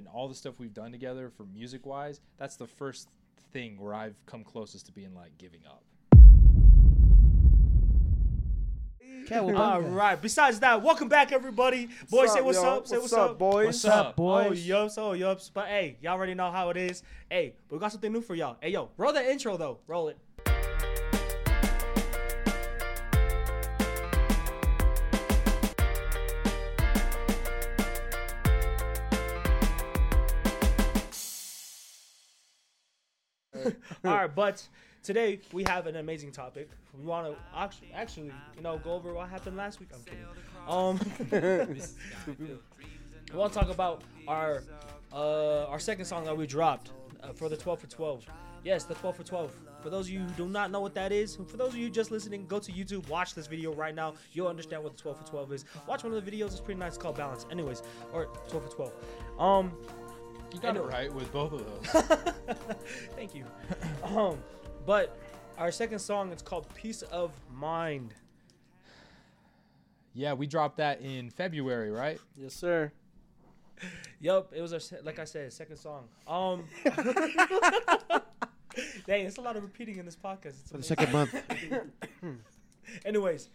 and all the stuff we've done together for music wise, that's the first thing where I've come closest to being like giving up. All right. Besides that, welcome back, everybody. Boys, say what's yo? up. Say what's, up, boys? What's up, oh, boys? Oh, boys? yups, oh, yups. But hey, y'all already know how it is. Hey, but we got something new for y'all. Hey, yo, roll that intro though. Roll it. All right, but today we have an amazing topic. We want to actually, actually, you know, go over what happened last week. I'm kidding. Um, we want to talk about our uh, our second song that we dropped uh, for the 12 for 12. Yes, the 12 for 12. For those of you who do not know what that is, for those of you just listening, go to YouTube, watch this video right now. You'll understand what the 12 for 12 is. Watch one of the videos; it's pretty nice. It's called Balance. Anyways, or 12 for 12. Um, You got it right with both of those. Thank you. um, but our second song it's called Peace of Mind. yeah, we dropped that in February, right? Yes, sir. Yup, it was our se- like I said, second song. Um, dang, it's a lot of repeating in this podcast. It's For the amazing. second month. Anyways,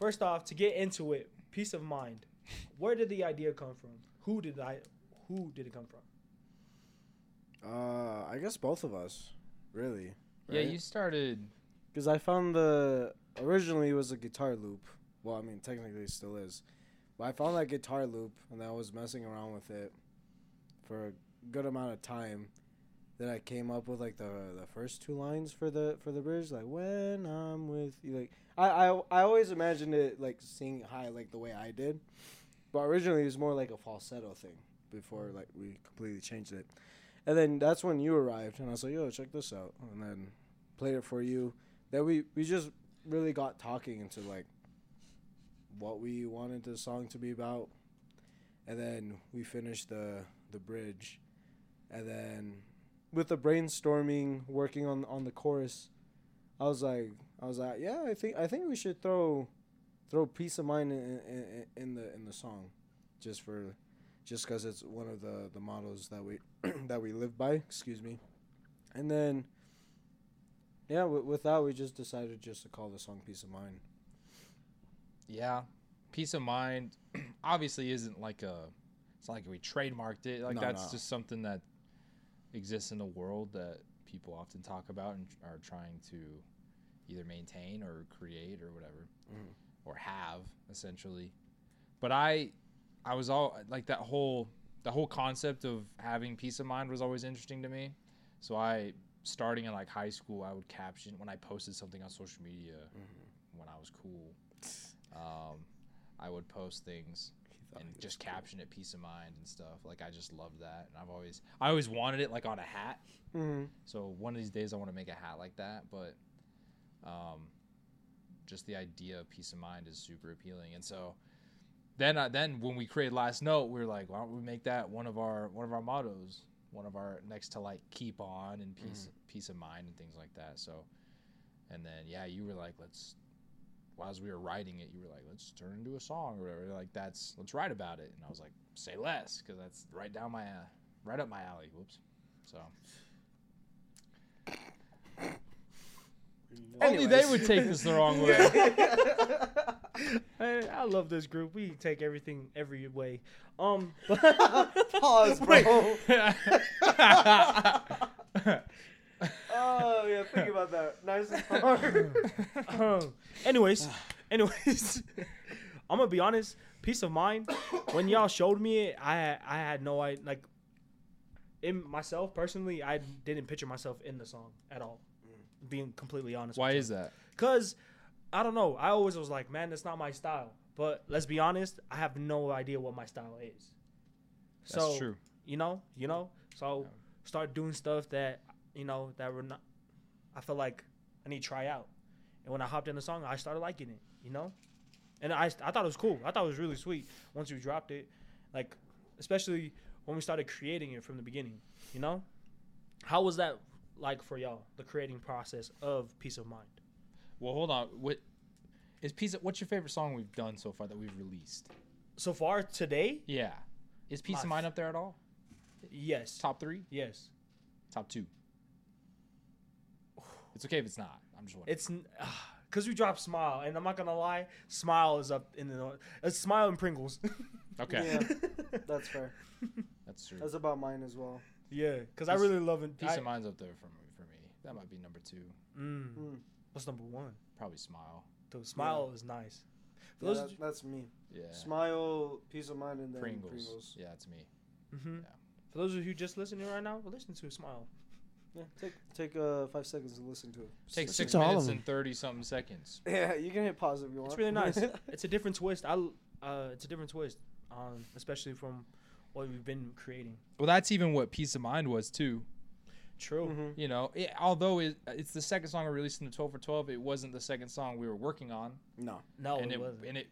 first off, to get into it, peace of mind. Where did the idea come from? Who did I? Who did it come from? Uh, I guess both of us, really. Yeah, you started. Because I found the originally it was a guitar loop. Well, I mean, technically it still is, but I found that guitar loop and I was messing around with it for a good amount of time. Then I came up with like the the first two lines for the for the bridge, like when I'm with you. Like I I, I always imagined it like singing high like the way I did, but originally it was more like a falsetto thing before like we completely changed it. And then that's when you arrived, and I was like, "Yo, check this out," and then played it for you. Then we we just really got talking into like what we wanted the song to be about, and then we finished the the bridge, and then with the brainstorming, working on on the chorus, I was like, I was like, yeah, I think I think we should throw throw peace of mind in in, in the in the song, just for just because it's one of the the mottos that we that we live by. Excuse me, and then yeah, with, with that we just decided just to call the song "Peace of Mind." Yeah, peace of mind obviously isn't like a. It's not like we trademarked it. Like No, that's no. just something that exists in the world that people often talk about and are trying to either maintain or create or whatever Mhm. or have essentially. But I, I was all like that whole the whole concept of having peace of mind was always interesting to me. So I starting in like high school, I would caption when I posted something on social media when I was cool. Um, I would post things and just cool. caption it peace of mind and stuff. Like I just loved that, and I've always I always wanted it like on a hat. Mm-hmm. So one of these days I want to make a hat like that, but um, just the idea of peace of mind is super appealing. And so then uh, then when we created Last Note, we were like, why don't we make that one of our one of our mottos, one of our next to like keep on and peace peace of mind and things like that. So and then yeah, you were like, let's. As we were writing it, you were like, "Let's turn it into a song or whatever." Like that's let's write about it, and I was like, "Say less," because that's right down my, uh, right up my alley. Whoops. So only they would take this the wrong way. I, I love this group. We take everything every way. Um, Pause, bro. oh yeah, think about that. Nice and hard. um, anyways, anyways, I'm gonna be honest. Peace of mind. When y'all showed me it, I I had no idea. Like, in myself personally, I didn't picture myself in the song at all. Being completely honest. Why is that? Cause I don't know. I always was like, man, that's not my style. But let's be honest, I have no idea what my style is. That's so, true. You know, you know. So start doing stuff that you know that were not. I feel like I need to try out. And when I hopped in the song, I started liking it. You know, and I I thought it was cool. I thought it was really sweet once you dropped it, like especially when we started creating it from the beginning. You know, how was that like for y'all? The creating process of peace of mind. Well, hold on. What is peace? Of, what's your favorite song we've done so far that we've released? So far today, Yeah, is peace of mind up there at all? Yes. Top three? Yes. Top two. It's okay if it's not. I'm just wondering. It's because we dropped Smile, and I'm not gonna lie, Smile is up in the. It's Smile and Pringles. okay, Yeah. That's fair. that's true. That's about mine as well. Yeah, because I really love it. Peace I- of mind's up there for me. For me, that might be number two. Mm. Mm. What's number one? Probably smile. The Smile is nice. Yeah, those, that- that's me. Yeah. Smile, peace of mind, and then Pringles. Pringles. Yeah, it's me. Mhm. Yeah. For those of you just listening right now, listen to Smile. Yeah, take take uh five seconds to listen to it. Take Listen six to minutes and thirty something seconds. Yeah, you can hit pause if you want. It's really nice. it's a different twist. I uh, it's a different twist, um, especially from what we've been creating. Well, that's even what peace of mind was too. True. Mhm. You know, it, although it, it's the second song I released in the twelve for twelve, it wasn't the second song we were working on, No. No, and it it wasn't. and it,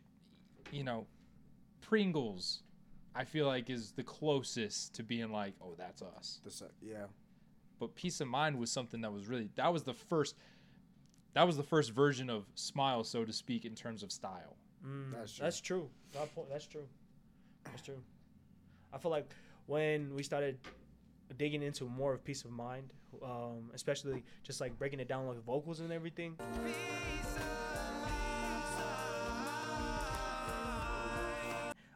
you know, Pringles, I feel like is the closest to being like, oh, that's us. The se- yeah. but peace of mind was something that was really that was the first that was the first version of smile so to speak in terms of style Mm, That's that's true. true. That point, that's true. That's true. I feel like when we started digging into more of peace of mind, um, especially just like breaking it down like vocals and everything.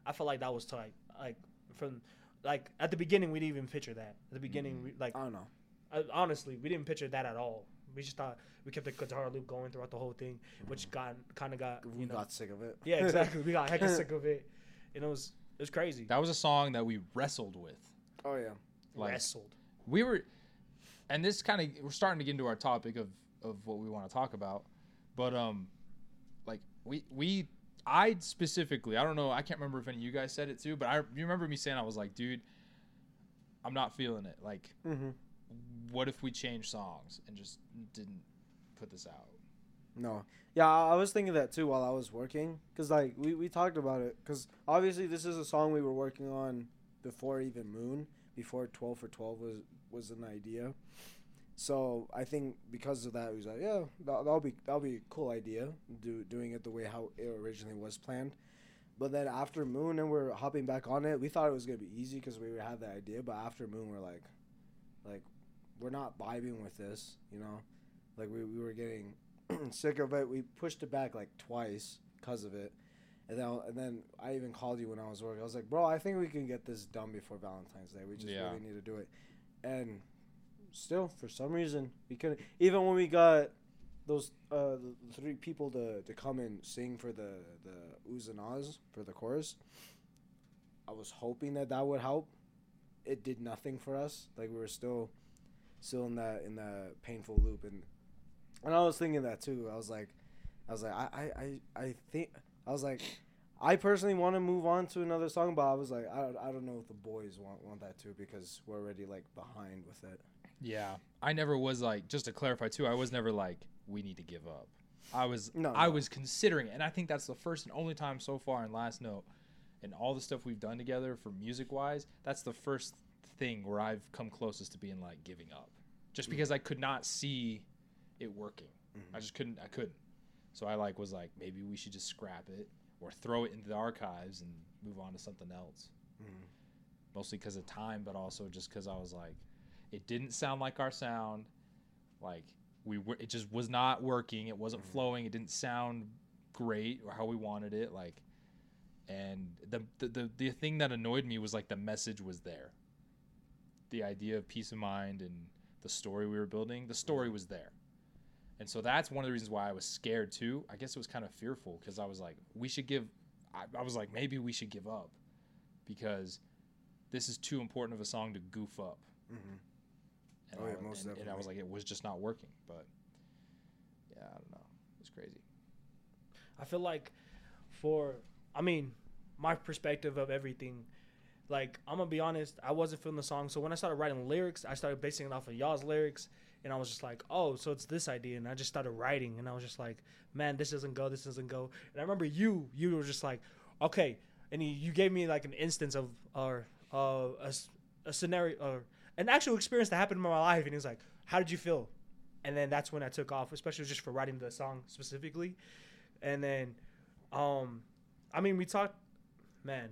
I felt like that was tight. Like from like at the beginning, we didn't even picture that. At the beginning, we, like I don't know. uh, honestly, we didn't picture that at all. We just thought we kept the guitar loop going throughout the whole thing, which got kind of got We you know got sick of it. yeah, exactly. We got hecka sick of it, and it was it was crazy. that was a song that we wrestled with Oh yeah. like Wrestled. we were and this kind of we're starting to get into our topic of of what we want to talk about but um like we we i specifically i don't know i can't remember if any of you guys said it too but i you remember me saying i was like dude i'm not feeling it like Mm-hmm. what if we change songs and just didn't put this out No. Yeah, I was thinking that too while I was working, cause like we, we talked about it, cause obviously this is a song we were working on before even Moon, before Twelve for Twelve was was an idea. So I think because of that, he was like, yeah, that, that'll be that'll be a cool idea, do doing it the way how it originally was planned. But then after Moon and we're hopping back on it, we thought it was gonna be easy because we had that idea. But after Moon, we're like, like, we're not vibing with this, you know, like we, we were getting sick of it. We pushed it back like twice because of it. And then, and then I even called you when I was working. I was like, bro, I think we can get this done before Valentine's Day. We just Yeah. really need to do it. And still, for some reason, we couldn't. Even when we got those uh, the three people to, to come and sing for the, the oohs and ahs for the chorus, I was hoping that that would help. It did nothing for us. Like, we were still still in that in that painful loop and and I was thinking that too. I was like, I was like, I, I, I, I think I was like, I personally want to move on to another song, but I was like, I, don't- I don't know if the boys want want that too because we're already like behind with it. Yeah, I never was like. Just to clarify too, I was never like we need to give up. I was No, I no. was considering it, and I think that's the first and only time so far in Last Note, and all the stuff we've done together for music wise. That's the first thing where I've come closest to being like giving up, just mm. because I could not see it working. Mhm. I just couldn't. I couldn't. So I like was like maybe we should just scrap it or throw it into the archives and move on to something else Mhm. mostly because of time, but also just because I was like, it didn't sound like our sound. Like we were, it just was not working. It wasn't Mhm. flowing. It didn't sound great or how we wanted it. Like, and the, the the the thing that annoyed me was like the message was there. The idea of peace of mind and the story we were building, the story was there. And so that's one of the reasons why I was scared too. I guess it was kind of fearful because I was like, we should give. I, I was like, maybe we should give up because this is too important of a song to goof up. Mhm. And, Oh, I, yeah, most and, and I was like, it was just not working. But yeah, I don't know. It's crazy. I feel like for I mean, my perspective of everything, like I'm gonna be honest, I wasn't feeling the song. So when I started writing lyrics, I started basing it off of y'all's lyrics, and I was just like, oh, so it's this idea, and I just started writing, and I was just like, man, this doesn't go, this doesn't go. And I remember you, you were just like, okay, and you, gave me like an instance of or uh, a, a scenario or an actual experience that happened in my life, and he was like, how did you feel? And then that's when I took off, especially just for writing the song specifically. And then, um, I mean, we talked, man,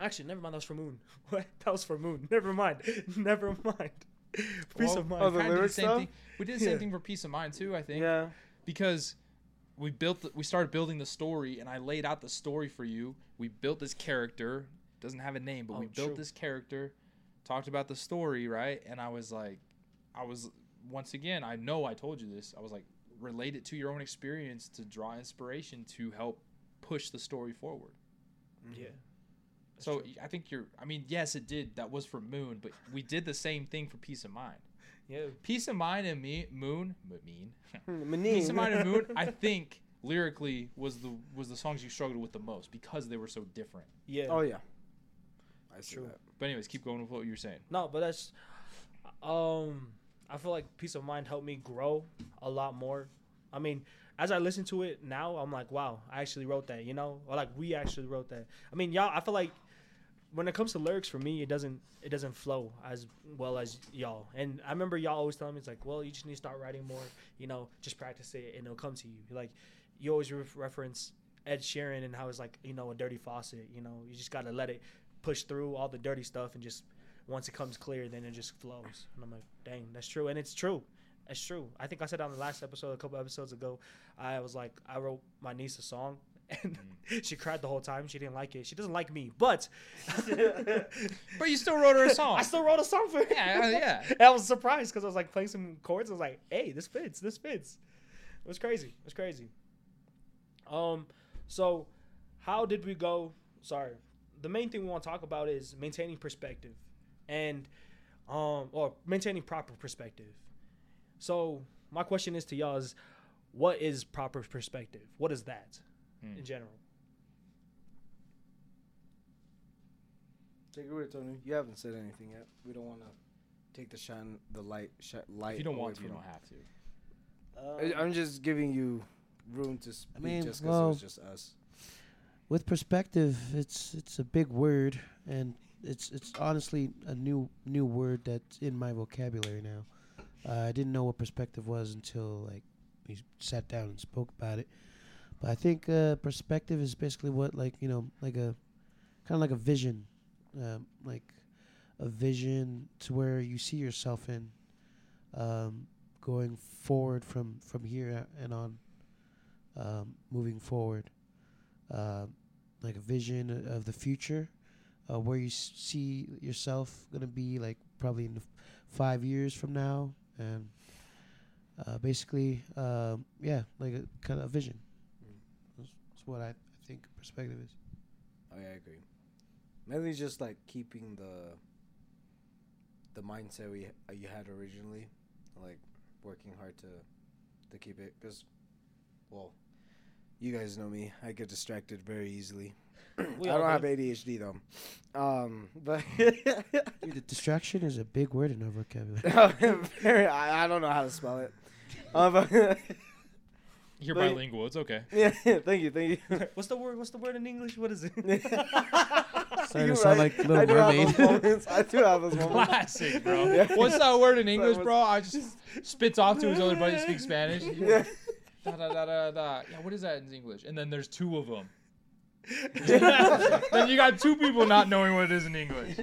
Actually, never mind. That was for Moon. That was for Moon. Never mind. Never mind. Peace Well, of oh, mind. the Kinda did lyrics same stuff? thing. We did the same Yeah. thing for Peace of Mind too. I think. Yeah. because we built the, we started building the story and I laid out the story for you. We built this character, doesn't have a name, but Oh, we built true. this character, talked about the story, right? And I was like I was once again, I know I told you this. I was like relate it to your own experience to draw inspiration to help push the story forward. yeah. That's So true. I think you're I mean, yes, it did. That was for Moon, but we did the same thing for Peace of Mind. yeah. Peace of Mind and me Moon, mean. Mean. Peace of Mind and Moon, I think lyrically was the was the songs you struggled with the most because they were so different. Yeah. Oh yeah. I see True. that. But anyways, keep going with what you were saying. No, but that's um I feel like peace of mind helped me grow a lot more. I mean, as I listen to it now, I'm like, wow, I actually wrote that, you know? Or like we actually wrote that. I mean, y'all I feel like when it comes to lyrics for me, it doesn't it doesn't flow as well as y'all. And I remember y'all always telling me it's like, well, you just need to start writing more, you know, just practice it and it'll come to you. Like you always re- reference Ed Sheeran and how it's like, you know, a dirty faucet, you know, you just got to let it push through all the dirty stuff and just once it comes clear, then it just flows. And I'm like, dang, that's true. And it's true. It's true. I think I said on the last episode, a couple episodes ago, I was like, I wrote my niece a song. And she cried the whole time. She didn't like it. She doesn't like me, but But you still wrote her a song. I still wrote a song for her. Yeah, uh, yeah. And I was surprised because I was like playing some chords. I was like, "Hey, this fits. This fits." It was crazy. It was crazy. Um, so how did we go? Sorry, the main thing we want to talk about is maintaining perspective, and um, or maintaining proper perspective. So my question is to y'all: is what is proper perspective? What is that Hmm. in general? Take it away, Tony. You haven't said anything yet. We don't want to take the shine, the light, sh- light. If you don't want to, you you. don't have to. I- I'm just giving you room to speak I mean, just because well- it was just us. with perspective it's it's a big word and it's it's honestly a new new word that's in my vocabulary now uh, i didn't know what perspective was until like we sat down and spoke about it but i think uh, perspective is basically what like you know like a kind of like a vision um, like a vision to where you see yourself in um, going forward from from here and on um, moving forward uh, like a vision of the future, uh, where you s- see yourself gonna be like probably in f- five years from now, and uh, basically, um, yeah, like a kind of a vision. That's, that's what I, I think perspective is. Oh, yeah, I agree. Mainly just like keeping the the mindset we uh, you had originally, like working hard to to keep it. Cause, well, you guys know me. I get distracted very easily. I don't have. ADHD though. Um, but Dude, the distraction is a big word in our vocabulary. very, I, I don't know how to spell it. Um, but You're But- bilingual. It's okay. yeah, thank you, thank you. What's the word? What's the word in English? What is it? Starting You're to sound right. like Little I do Mermaid. Have those moments. I do have those moments. Classic, bro. Yeah. What's that word in English, bro? I just spits off to his other buddy that speaks Spanish. Yeah. Da, da, da, da, da. Yeah, what is that in English? And then there's two of them. then you got two people not knowing what it is in English.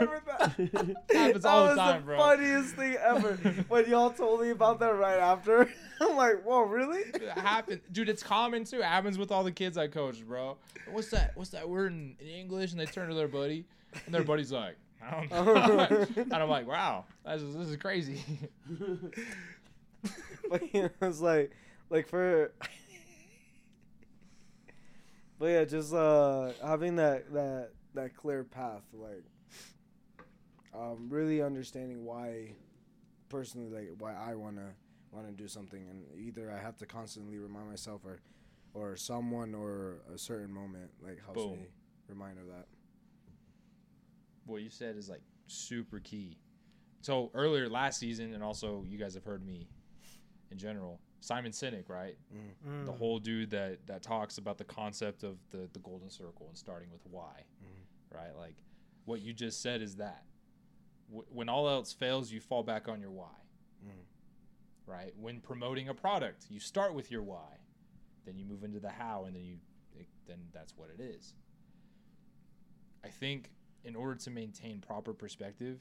Remember that. Happens that all the was time, the bro. funniest thing ever. when y'all told me about that right after, I'm like, whoa, really? It happens, dude. It's common too. It happens with all the kids I coach, bro. What's that? What's that word in, in English? And they turn to their buddy, and their buddy's like, I don't know. and I'm like, wow, this is, this is crazy. but you know, it's like, like for. but yeah, just uh having that that that clear path, like, um, really understanding why, personally, like why I wanna wanna do something, and either I have to constantly remind myself, or, or someone, or a certain moment, like helps Boom. me remind of that. what you said is like super key. So earlier last season, and also you guys have heard me in general. Simon Sinek, right? The Mm. whole dude that that talks about the concept of the the golden circle and starting with why, Mhm. right? Like what you just said is that w- when all else fails, you fall back on your why, Mhm. right? When promoting a product, you start with your why, then you move into the how, and then you it, then that's what it is. I think in order to maintain proper perspective,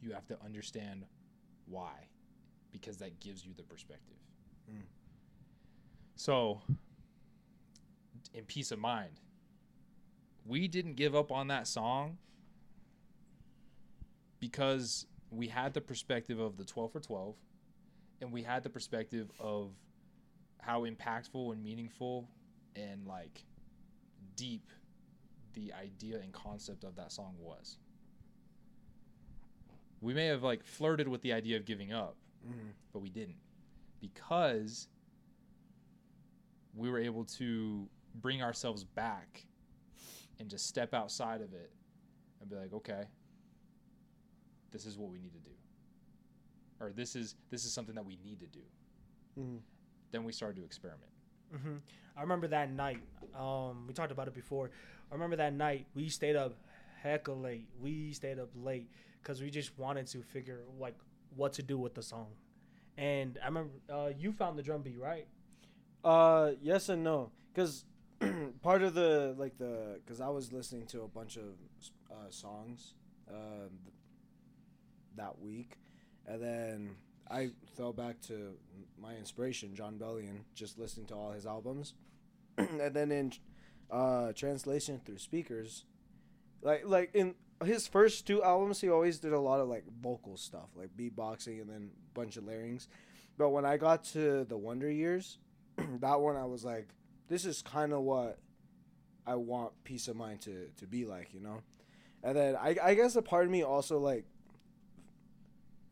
you have to understand why, because that gives you the perspective. Mm. So, in peace of mind, we didn't give up on that song because we had the perspective of the 12 for 12 and we had the perspective of how impactful and meaningful and like deep the idea and concept of that song was. We may have like flirted with the idea of giving up, Mhm. but we didn't because we were able to bring ourselves back and just step outside of it and be like, okay, this is what we need to do. Or this is this is something that we need to do. Mhm. Then we started to experiment. hmm I remember that night. Um, we talked about it before. I remember that night we stayed up hecka late. We stayed up late because we just wanted to figure like what to do with the song. And I remember uh, you found the drum beat, right? Uh, yes and no, because part of the like the because I was listening to a bunch of uh, songs uh, th- that week, and then I fell back to my inspiration, Jon Bellion, just listening to all his albums, and then in uh, translation through speakers, like like in his first two albums, he always did a lot of like vocal stuff, like beatboxing and then a bunch of larynx. But when I got to the Wonder Years, that one I was like, this is kind of what I want peace of mind to to be like, you know. And then I I guess a part of me also like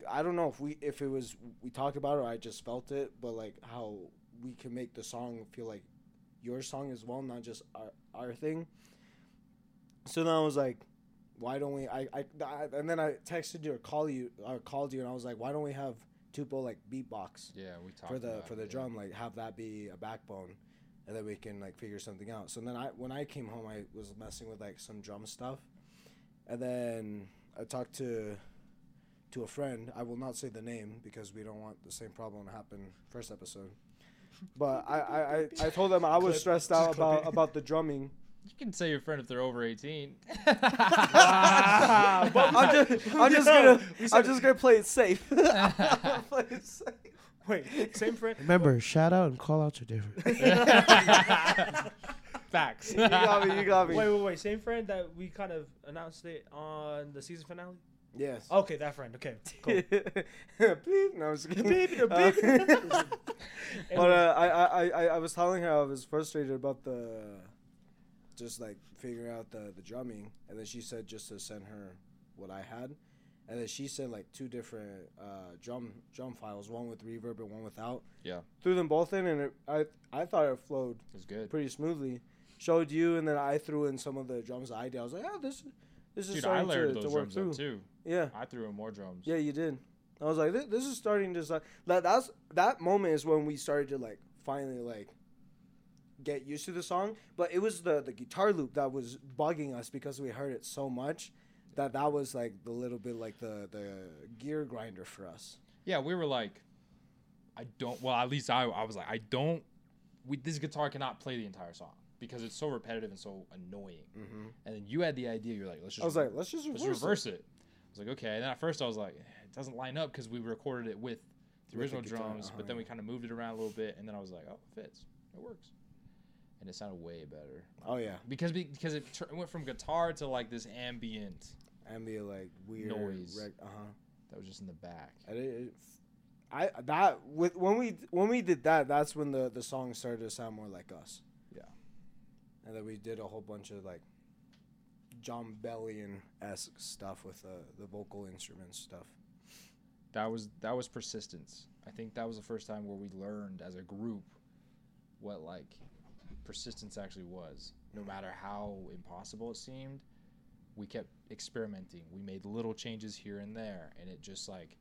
I don't know if we if it was we talked about it or I just felt it, but like how we can make the song feel like your song as well, not just our our thing. So then I was like, why don't we? I, I, I and then I texted you or call you or called you and I was like, why don't we have Tupo like beatbox Yeah, we talked for the for it, the yeah. drum, like have that be a backbone, and then we can like figure something out. So then I when I came home, I was messing with like some drum stuff, and then I talked to to a friend. I will not say the name because we don't want the same problem to happen first episode. But I, I, I, I told them I was stressed out about about the drumming. You can say your friend if they're over 18. Wow. But I'm just I'm just gonna I'm just gonna play it safe. play it safe. Wait, same friend. Remember, shout out and call outs are different. Facts. You got me. You got me. Wait, wait, wait. Same friend that we kind of announced it on the season finale. Yes. Okay, that friend. Okay, cool. Beep. No, I'm just kidding. Beep, beep. Uh, But uh, I, I, I, I was telling her I was frustrated about the, just like figuring out the, the drumming, and then she said just to send her what I had, and then she sent like two different uh, drum drum files, one with reverb and one without. Yeah. Threw them both in, and it, I I thought it flowed It was good. pretty smoothly. Showed you, and then I threw in some of the drums I did. I was like, oh, this this is Dude, I starting layered to, those to work drums through. up too. Yeah. I threw in more drums. Yeah, you did. I was like, this, this is starting to start. That that's that moment is when we started to like finally like get used to the song. But it was the the guitar loop that was bugging us because we heard it so much that that was like the little bit like the the gear grinder for us. Yeah, we were like, I don't. Well, at least I, I was like, I don't. We, this guitar cannot play the entire song because it's so repetitive and so annoying. Mm-hmm. And then you had the idea. You're like, let's just. I was like, let's just let's reverse, reverse it. it. I was like, okay. And then at first I was like, it doesn't line up because we recorded it with the With the original drums, uh-huh, but then we kind of moved it around a little bit, and then I was like, oh, it fits. It works. And it sounded way better Oh yeah, because because it, tur- it went from guitar to like this ambient the like weird Noise. Reg- uh-huh. that was just in the back. And it, it, I that with when we when we did that, that's when the the song started to sound more like us. Yeah. And then we did a whole bunch of like Jon Bellion esque stuff with the the vocal instruments stuff. that was that was persistence. I think that was the first time where we learned as a group what like persistence actually was. No matter how impossible it seemed, we kept experimenting. We made little changes here and there, and it just like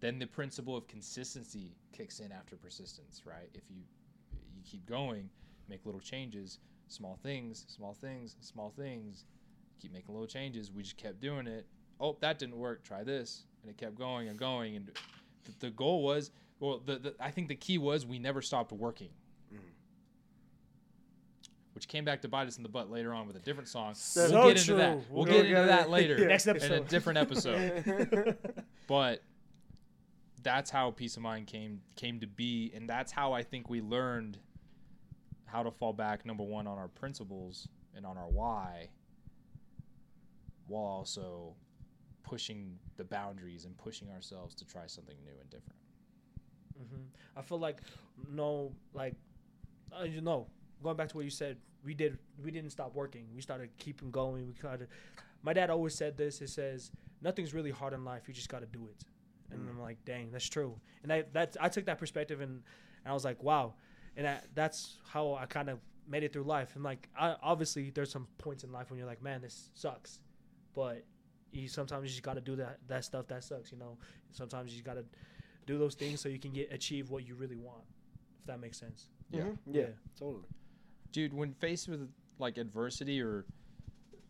then the principle of consistency kicks in after persistence, right? If you you keep going, make little changes, small things, small things, small things, keep making little changes. We just kept doing it. Oh, that didn't work. Try this, and it kept going and going. And th- the goal was, well, the, the I think the key was we never stopped working. Mhm. which came back to bite us in the butt later on with a different song. So we'll get into true. that. We'll We'll get into get it. that later Yeah. Next in a different episode. but that's how peace of mind came came to be, and that's how I think we learned how to fall back number one on our principles and on our why, while also pushing the boundaries and pushing ourselves to try something new and different. hmm I feel like no, like uh, you know, going back to what you said, we did we didn't stop working. We started keeping going. We tried My dad always said this. It says nothing's really hard in life. You just got to do it. And Mm. I'm like, dang, that's true. And I that I took that perspective and, and I was like, wow. And I, that's how I kind of made it through life. And like, I, obviously, there's some points in life when you're like, man, this sucks, but you sometimes you just got to do that that stuff that sucks. You know, sometimes you just got to do those things so you can get achieve what you really want. If that makes sense. Yeah. Mhm. yeah, Yeah. totally. dude when faced with like adversity or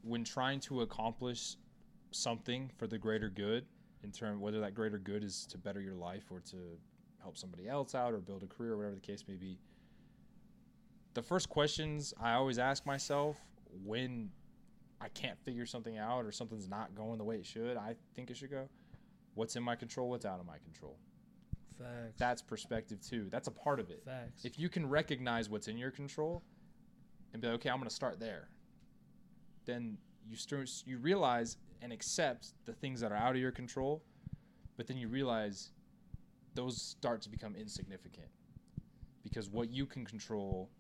when trying to accomplish something for the greater good in term whether that greater good is to better your life or to help somebody else out or build a career or whatever the case may be the first questions i always ask myself when i can't figure something out or something's not going the way it should i think it should go what's in my control what's out of my control Facts. that's perspective too that's a part of it Facts. if you can recognize what's in your control and be like, okay, I'm going to start there, then you start you realize and accept the things that are out of your control, but then you realize those start to become insignificant because what you can control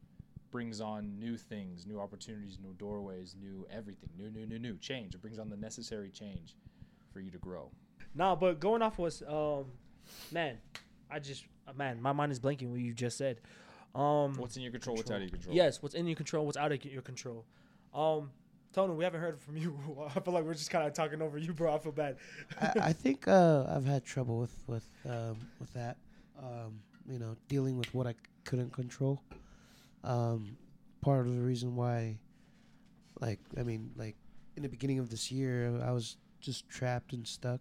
brings on new things, new opportunities, new doorways, new everything, new, new, new, new change. It brings on the necessary change for you to grow. Nah, but going off was um, man, I just uh, man, my mind is blanking what you just said. Um, What's in your control, what's out of your control? yes, what's in your control, what's out of your control. Um, Tony, we haven't heard from you. I feel like we're just kind of talking over you, bro. I feel bad. I, I think uh, I've had trouble with with um, with that. Um, you know, dealing with what I couldn't control. Um, part of the reason why, like, I mean, like in the beginning of this year, I was just trapped and stuck.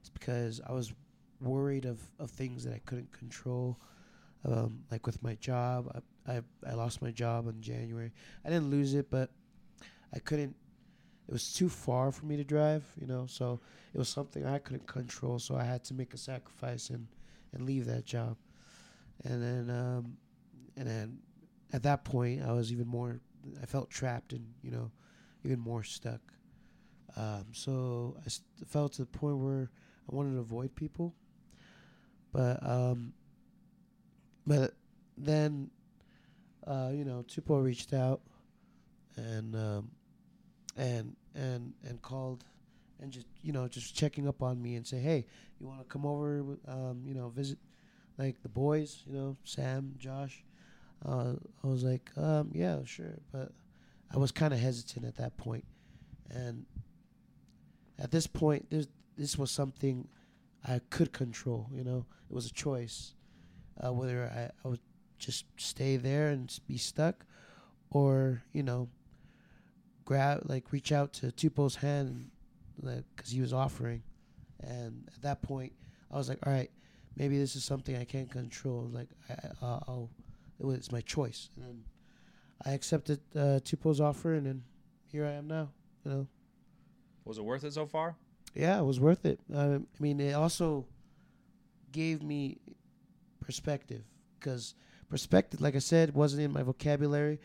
It's because I was worried of, of things that I couldn't control. Um, like with my job, I, I I lost my job in January. I didn't lose it, but I couldn't. It was too far for me to drive, you know. So it was something I couldn't control, so I had to make a sacrifice and, and leave that job. And then um, and then at that point, I was even more. I felt trapped and you know, even more stuck. Um, so I st- felt to the point where I wanted to avoid people. But um, but then, uh, you know, Tupo reached out and um, and and and called and just you know just checking up on me and say hey you want to come over um, you know visit like the boys you know sam josh uh, i was like um, yeah sure but i was kind of hesitant at that point. point and at this point this was something i could control you know it was a choice uh, whether I, I would just stay there and be stuck or you know grab like reach out to Tupo's hand because he was offering, and at that point I was like, all right, maybe this is something I can't control. Like I, I- I'll, I'll it was my choice, and then I accepted uh, Tupo's offer, and then here I am now. You know, Was it worth it so far? yeah, it was worth it. Um, I mean, it also gave me perspective because perspective, like I said, wasn't in my vocabulary.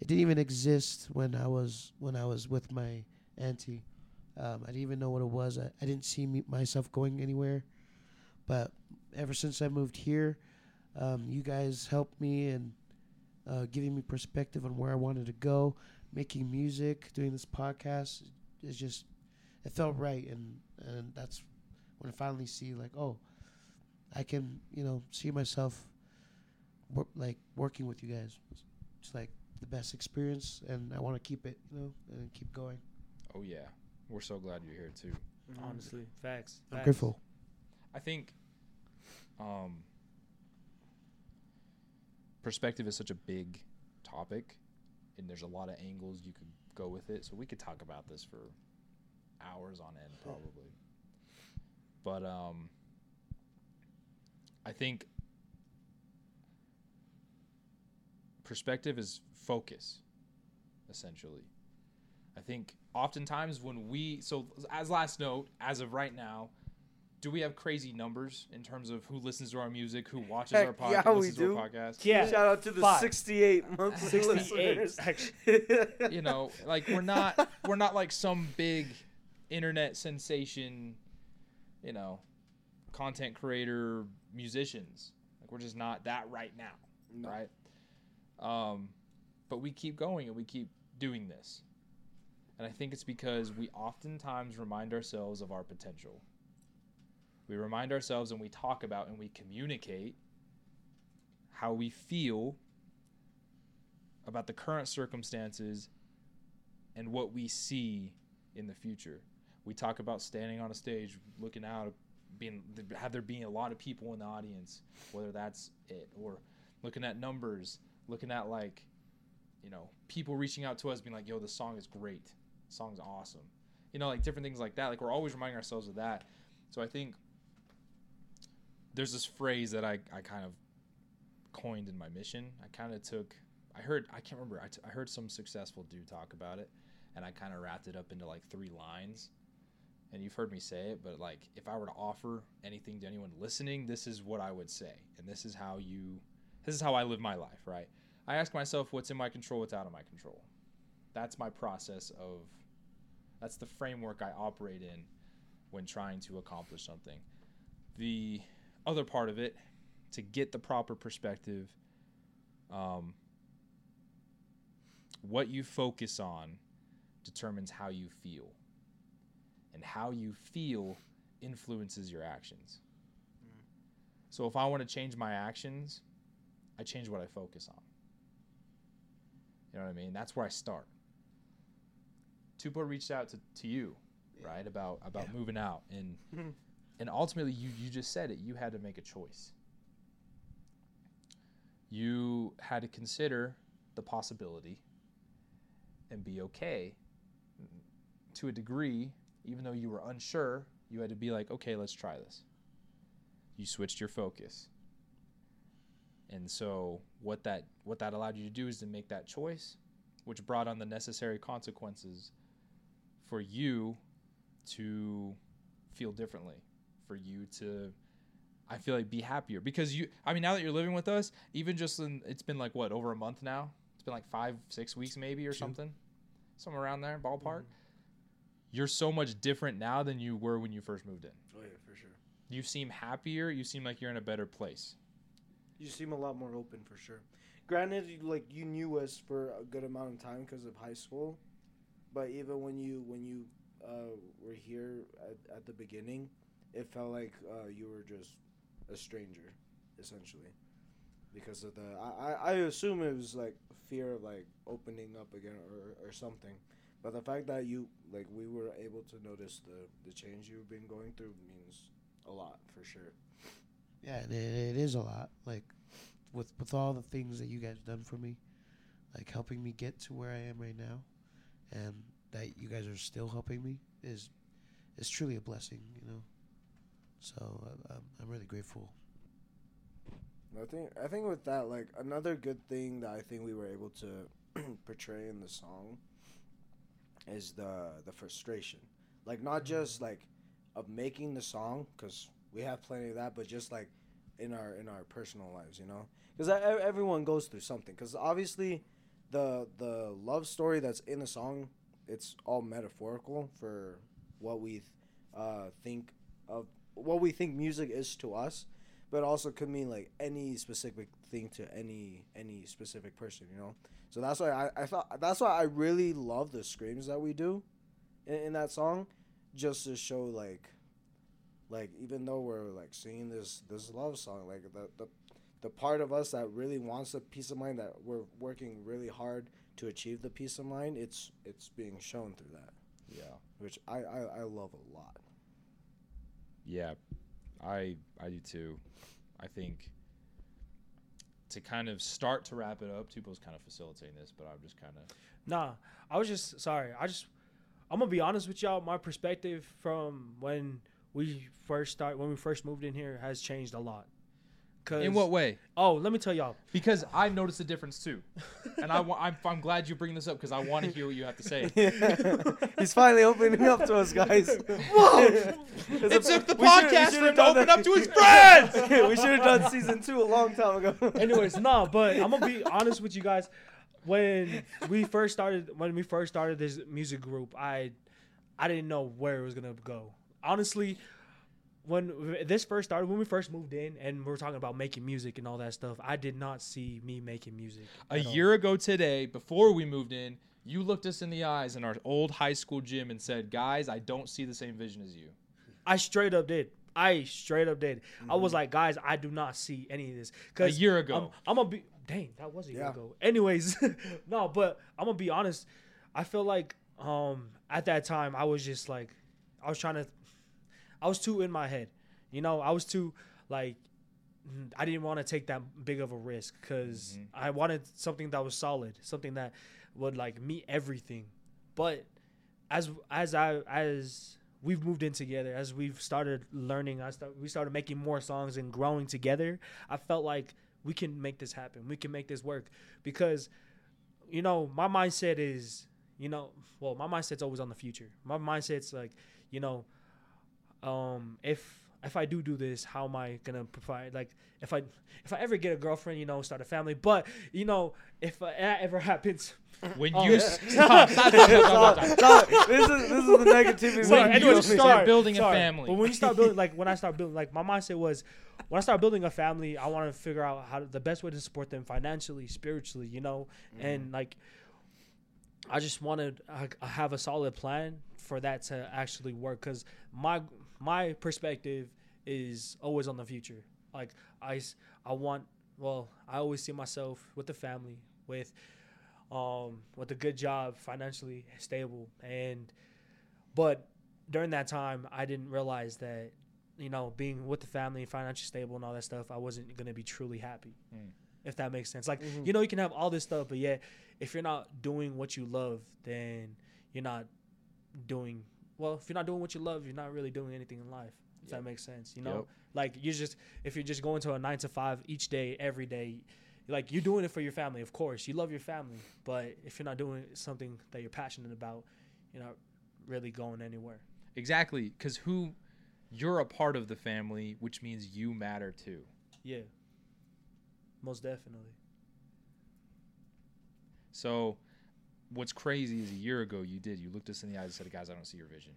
It didn't even exist when I was when I was with my auntie. Um, I didn't even know what it was. I, I didn't see me, myself going anywhere. But ever since I moved here, um, you guys helped me and uh, giving me perspective on where I wanted to go. Making music, doing this podcast, is just it felt right, and and that's when I finally see like, oh, I can you know see myself wor- like working with you guys. It's like the best experience, and I want to keep it, you know, and keep going. Oh yeah, we're so glad you're here too. Honestly, facts. I'm grateful. I think um, perspective is such a big topic, and there's a lot of angles you could go with it. So we could talk about this for hours on end, probably. But um, I think perspective is focus. essentially. I think oftentimes when we so as last note, as of right now, do we have crazy numbers in terms of who listens to our music, who watches Heck, our podcast, yeah, we do. our podcast? Yeah. Shout out to the Five. 68 monthly 68, listeners. you know, like we're not we're not like some big internet sensation, you know, content creator musicians. Like we're just not that right now, No. right? Um, but we keep going and we keep doing this. And I think it's because we oftentimes remind ourselves of our potential. We remind ourselves and we talk about and we communicate how we feel about the current circumstances and what we see in the future. We talk about standing on a stage, looking out, being have there being a lot of people in the audience, whether that's it, or looking at numbers, looking at like, you know, people reaching out to us, being like, "Yo, the song is great, the song's awesome," you know, like different things like that. Like we're always reminding ourselves of that. So I think there's this phrase that I I kind of coined in my mission. I kind of took I heard I can't remember I, t- I heard some successful dude talk about it and I kind of wrapped it up into like three lines. And you've heard me say it, but like if I were to offer anything to anyone listening, this is what I would say. And this is how you this is how I live my life, right? I ask myself what's in my control, what's out of my control. That's my process of that's the framework I operate in when trying to accomplish something. The other part of it to get the proper perspective um, what you focus on determines how you feel. And how you feel influences your actions. So if i want to change my actions i change what i focus on. You know what i mean? That's where i start. Tupo reached out to, to you right about about Yeah. moving out and Mhm. and ultimately you you just said it. You had to make a choice. You had to consider the possibility and be okay to a degree even though you were unsure you had to be like okay let's try this. You switched your focus. And so what that what that allowed you to do is to make that choice which brought on the necessary consequences for you to feel differently for you to I feel like be happier. Because you I mean now that you're living with us even just in it's been like what over a month now? It's been like 5 6 weeks maybe or Two. something? Somewhere around there ballpark? You're so much different now than you were when you first moved in. Oh yeah, for sure. you seem happier. You seem like you're in a better place. You seem a lot more open for sure. Granted, like you knew us for a good amount of time because of high school, but even when you when you uh, were here at, at the beginning, it felt like uh, you were just a stranger, essentially, because of the. I, I assume it was like fear of like opening up again or, or something, but the fact that you like we were able to notice the the change you've been going through means a lot for sure. Yeah, it, it is a lot. Like with with all the things that you guys done for me, like helping me get to where I am right now, and that you guys are still helping me is is truly a blessing. You know, so I'm I'm really grateful. I think I think with that, like another good thing that I think we were able to portray in the song is the the frustration, like not just like of making the song because we have plenty of that, but just like in our in our personal lives, you know, because everyone goes through something. Because obviously, the the love story that's in the song, it's all metaphorical for what we uh, think of what we think music is to us but also could mean like any specific thing to any any specific person, you know. So that's why I, I thought that's why I really love the screams that we do in, in that song, just to show like like even though we're like singing this this love song, like the the the part of us that really wants the peace of mind that we're working really hard to achieve the peace of mind, it's it's being shown through that, yeah which I I, I love a lot. Yeah, I I do too. I think to kind of start to wrap it up, Tupo's kind of facilitating this, but I'm just kind of Nah, I was just sorry. I just I'm gonna be honest with y'all. My perspective from when we first start when we first moved in here has changed a lot. Cause, In what way? Oh, let me tell y'all. Because I've noticed a difference too, and I wa- I'm, I'm glad you bring this up because I want to hear what you have to say. He's finally opening up to us, guys. it took the We should- we podcast for him to open that. up to his friends. we should have done season two a long time ago. Anyways, no, but I'm gonna be honest with you guys. When we first started, when we first started this music group, I, I didn't know where it was gonna go. Honestly, when this first started, when we first moved in, and we were talking about making music and all that stuff, I did not see me making music. A at all. year ago today, before we moved in, you looked us in the eyes in our old high school gym and said, "Guys, I don't see the same vision as you." I straight up did. I straight up did. I was like, guys, I do not see any of this. A year ago. I'm, I'm gonna be dang, that was a year Yeah. ago. Anyways, no, but I'm gonna be honest. I feel like um at that time I was just like I was trying to I was too in my head. You know, I was too like mm, I didn't want to take that big of a risk because I wanted something that was solid, something that would like meet everything. But as as I as we've moved in together, as we've started learning, I start we started making more songs and growing together. I felt like we can make this happen. We can make this work because you know my mindset is you know well my mindset's always on the future. My mindset's like you know um if if I do do this, how am I gonna provide? Like, if I if I ever get a girlfriend, you know, start a family. But you know, if uh, that ever happens, When Oh. you stop, stop, stop. This is this is the negativity. Sorry, When you anyways, feel. start sorry, building a family. But when you start building, like when I start building, like my mindset was, when I start building a family, I want to figure out how to, the best way to support them financially, spiritually, you know, and like, I just wanted to have a solid plan for that to actually work. Cause my my perspective is always on the future. Like I, I want, well, I always see myself with the family, with um with a good job, financially stable, and but during that time, I didn't realize that, you know, being with the family, financially stable, and all that stuff, I wasn't gonna be truly happy. Mm. If that makes sense. Like, you know, you can have all this stuff, but yet, if you're not doing what you love, then you're not doing well. If you're not doing what you love, you're not really doing anything in life. If Yep. that makes sense, you know, Yep. like you just if you're just going to a nine to five each day, every day, like you're doing it for your family. Of course, you love your family, but if you're not doing something that you're passionate about, you're not really going anywhere. Exactly, because who you're a part of the family, which means you matter too. Yeah. Most definitely. So, what's crazy is a year ago you did. You looked us in the eyes and said, "Guys, I don't see your vision.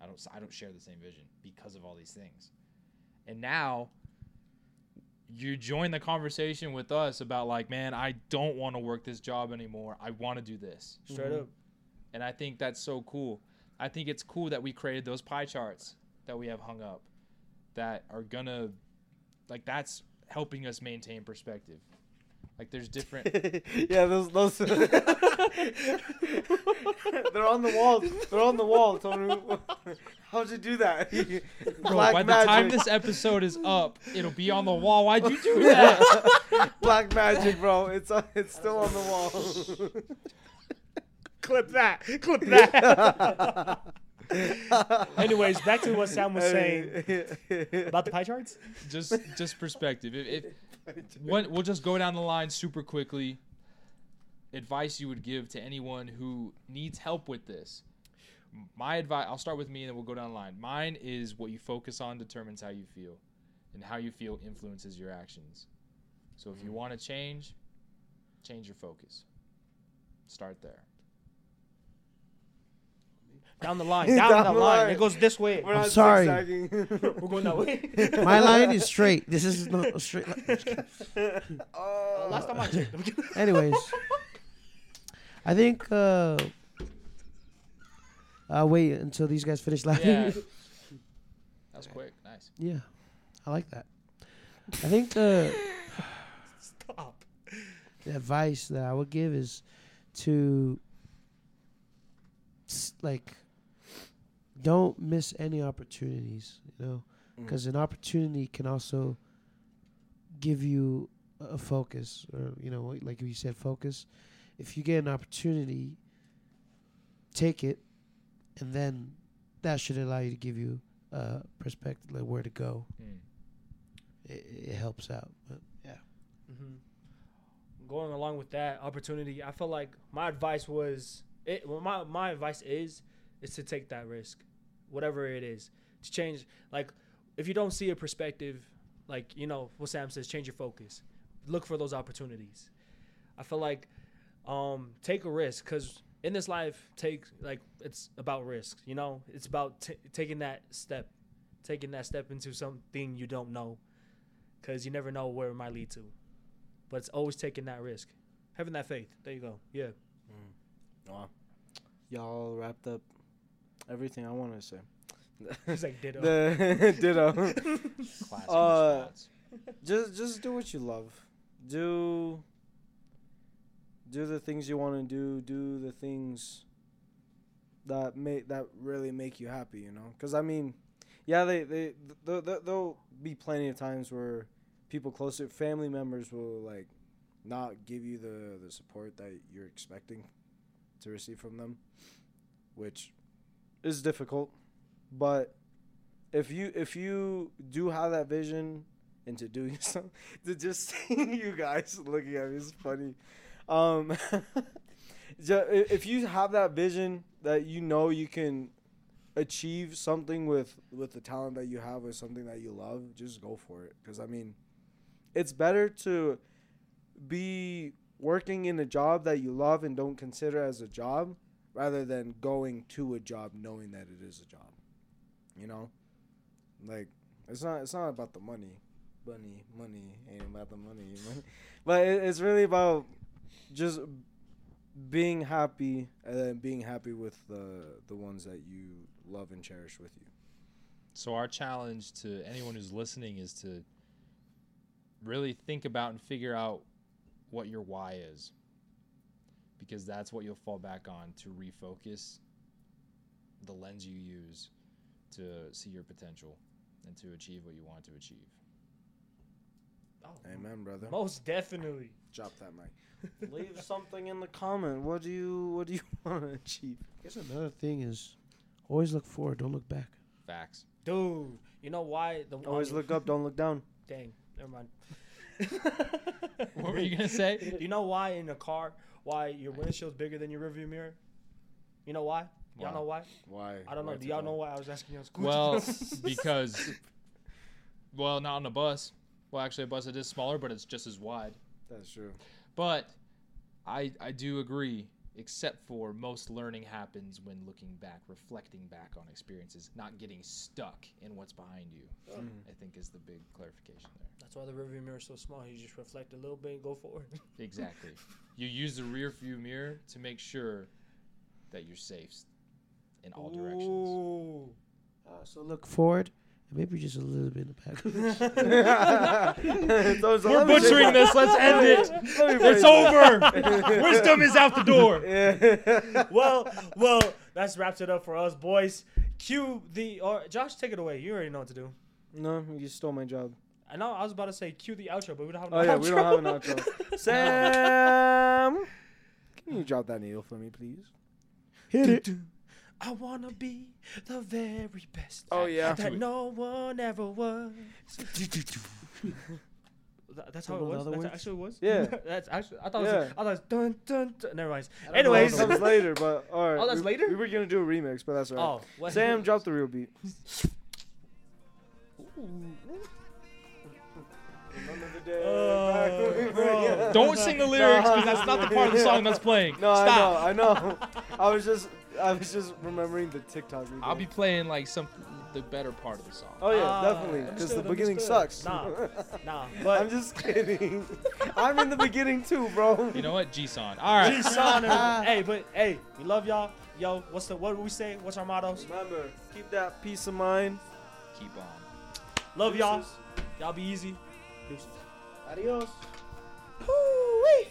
I don't. I don't share the same vision because of all these things." And now you join the conversation with us about like, man, I don't want to work this job anymore. I want to do this. Straight mm-hmm. up. And I think that's so cool. I think it's cool that we created those pie charts that we have hung up that are gonna like that's helping us maintain perspective. Like there's different yeah, those those. They're on the wall. They're on the wall, Tony. How'd you do that? Bro, by the time this episode is up, it'll be on the wall. Why'd you do that? Black magic, bro. It's uh, it's still on the wall. Clip that. Clip that. Anyways, back to what Sam was saying about the pie charts. just just perspective. If, if one, we'll just go down the line super quickly. Advice you would give to anyone who needs help with this. My advice. I'll start with me, and then we'll go down the line. Mine is what you focus on determines how you feel, and how you feel influences your actions. So if you mm-hmm. want to change, change your focus. Start there. Down the line. Down, Down the, the line. line. It goes this way. We're I'm not sorry. We're going that way. My line is straight. This is not straight line. Oh. Last time I checked. Anyways, I think uh, I'll wait until these guys finish laughing. Yeah. That's quick. Nice. Yeah, I like that. I think the, Stop. the advice that I would give is to like don't miss any opportunities, you know, because an opportunity can also give you a focus, or you know, like you said, focus. If you get an opportunity, take it, and then that should allow you to give you uh, perspective, like where to go. Hmm. it, it helps out. But yeah. hmm Going along with that opportunity, I feel like my advice was it. Well, my my advice is is to take that risk, whatever it is, to change. Like, if you don't see a perspective, like you know what Sam says, change your focus. Look for those opportunities. I feel like um, take a risk because in this life, take like it's about risk. You know, it's about t- taking that step, taking that step into something you don't know, because you never know where it might lead to. But it's always taking that risk, having that faith. There you go. Yeah. Wow. Y'all wrapped up everything I wanted to say. He's like ditto. The ditto. Classic Uh, just just do what you love. Do do the things you want to do. Do the things that make that really make you happy. You know, because I mean, yeah, they they th- th- there'll be plenty of times where people closer, family members will like not give you the the support that you're expecting to receive from them, which is difficult. But if you if you do have that vision into doing something, to just seeing you guys looking at me is funny. Um, if you have that vision that you know you can achieve something with with the talent that you have or something that you love, just go for it. Because I mean, it's better to be working in a job that you love and don't consider as a job rather than going to a job knowing that it is a job. You know? Like it's not it's not about the money. Money, money ain't about the money. money. But it, it's really about just being happy and being happy with the the ones that you love and cherish with you. So our challenge to anyone who's listening is to really think about and figure out what your why is. Because that's what you'll fall back on to refocus the lens you use to see your potential and to achieve what you want to achieve. Oh, Amen, brother. Most definitely. Drop that mic. Leave something in the comment. What do you what do you want to achieve? I guess another thing is always look forward, don't look back. Facts. Dude, you know why the Always look up, don't look down. Dang, never mind. What were you gonna say? You know why in a car why your windshield's bigger than your rearview mirror? You know why? Y'all Why? know why? Why? I don't know. Why Do y'all know why I was asking you? Well, because well, not on a bus. Well, actually, a bus it is smaller, but it's just as wide. That's true. But I I do agree, except for most learning happens when looking back, reflecting back on experiences, not getting stuck in what's behind you. I think is the big clarification there. That's why the rearview mirror is so small. You just reflect a little bit and go forward. Exactly. you use the rear view mirror to make sure that you're safe in all directions. Uh, so look forward, and maybe just a little bit in the back. So- so We're butchering this. Let's end it. It's over. Wisdom is out the door. Yeah. well, well, that's wraps it up for us, boys. Cue the or Josh, take it away. You already know what to do. no, you stole my job. I know I was about to say cue the outro, but we don't have. An Oh an yeah, we don't have an outro. Sam, can you drop that needle for me, please? Hit it. I wanna be the very best. Oh, yeah. that no one ever was. That- That's how it was. That's actually was. Yeah. that's actually. I thought. It Yeah. was, I thought. It was dun dun. dun. Never mind. I don't know, Anyways. that was later, but all right. Oh, that's we, later? We were gonna do a remix, but that's all right. Oh, what? Sam, drop the real beat. Oh, bro. Don't sing the lyrics because that's not the part of the song that's playing. No, Stop. I know, I know. I was just, I was just remembering the TikTok video. I'll be playing like some the better part of the song. Oh yeah, Ah, definitely, because the understood, beginning understood. sucks. Nah, nah. But I'm just kidding. I'm in the beginning too, bro. You know what? G-Son. All right. G-Son and- hey, but hey, we love y'all. Yo, what's the what do we say? What's our mottos? Remember, keep that peace of mind. Keep on. Love y'all. Deuces. Y'all be easy. Deuces. Adios. Woo-wee.